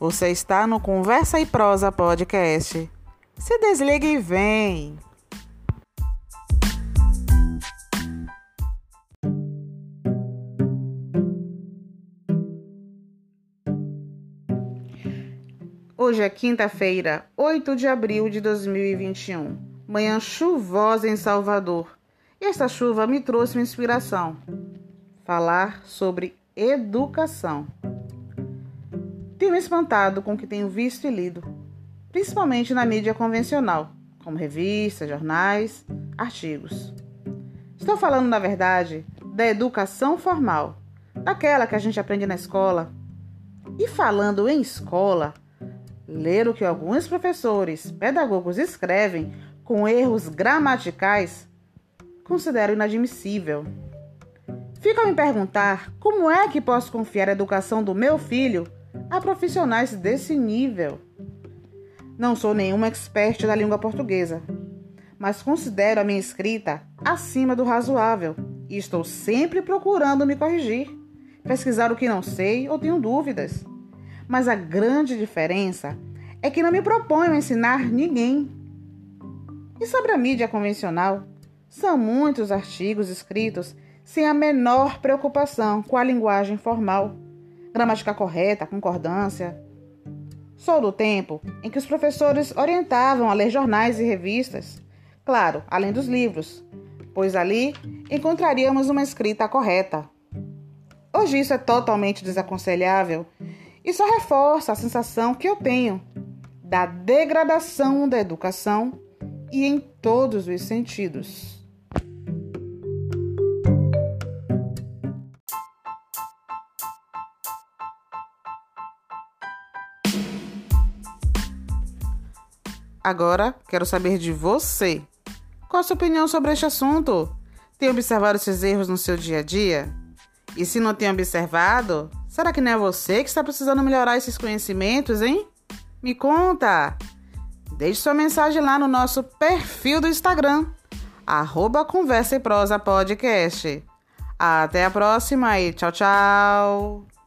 Você está no Conversa e Prosa Podcast. Se desliga e vem! Hoje é quinta-feira, 8 de abril de 2021. Manhã chuvosa em Salvador. E esta chuva me trouxe uma inspiração: falar sobre educação. Tenho me espantado com o que tenho visto e lido, principalmente na mídia convencional, como revistas, jornais, artigos. Estou falando, na verdade, da educação formal, daquela que a gente aprende na escola. E falando em escola, ler o que alguns professores, pedagogos escrevem com erros gramaticais, considero inadmissível. Fica a me perguntar como é que posso confiar a educação do meu filho a profissionais desse nível. Não sou nenhuma expert da língua portuguesa, mas considero a minha escrita acima do razoável e estou sempre procurando me corrigir, pesquisar o que não sei ou tenho dúvidas. Mas a grande diferença é que não me proponho ensinar ninguém. E sobre a mídia convencional, são muitos artigos escritos sem a menor preocupação com a linguagem formal gramática correta, concordância. Sou do tempo em que os professores orientavam a ler jornais e revistas, claro, além dos livros, pois ali encontraríamos uma escrita correta. Hoje isso é totalmente desaconselhável e só reforça a sensação que eu tenho da degradação da educação e em todos os sentidos. Agora quero saber de você. Qual a sua opinião sobre este assunto? Tem observado esses erros no seu dia a dia? E se não tem observado, será que não é você que está precisando melhorar esses conhecimentos, hein? Me conta! Deixe sua mensagem lá no nosso perfil do Instagram, arroba Conversa e Prosa Podcast. Até a próxima e tchau, tchau!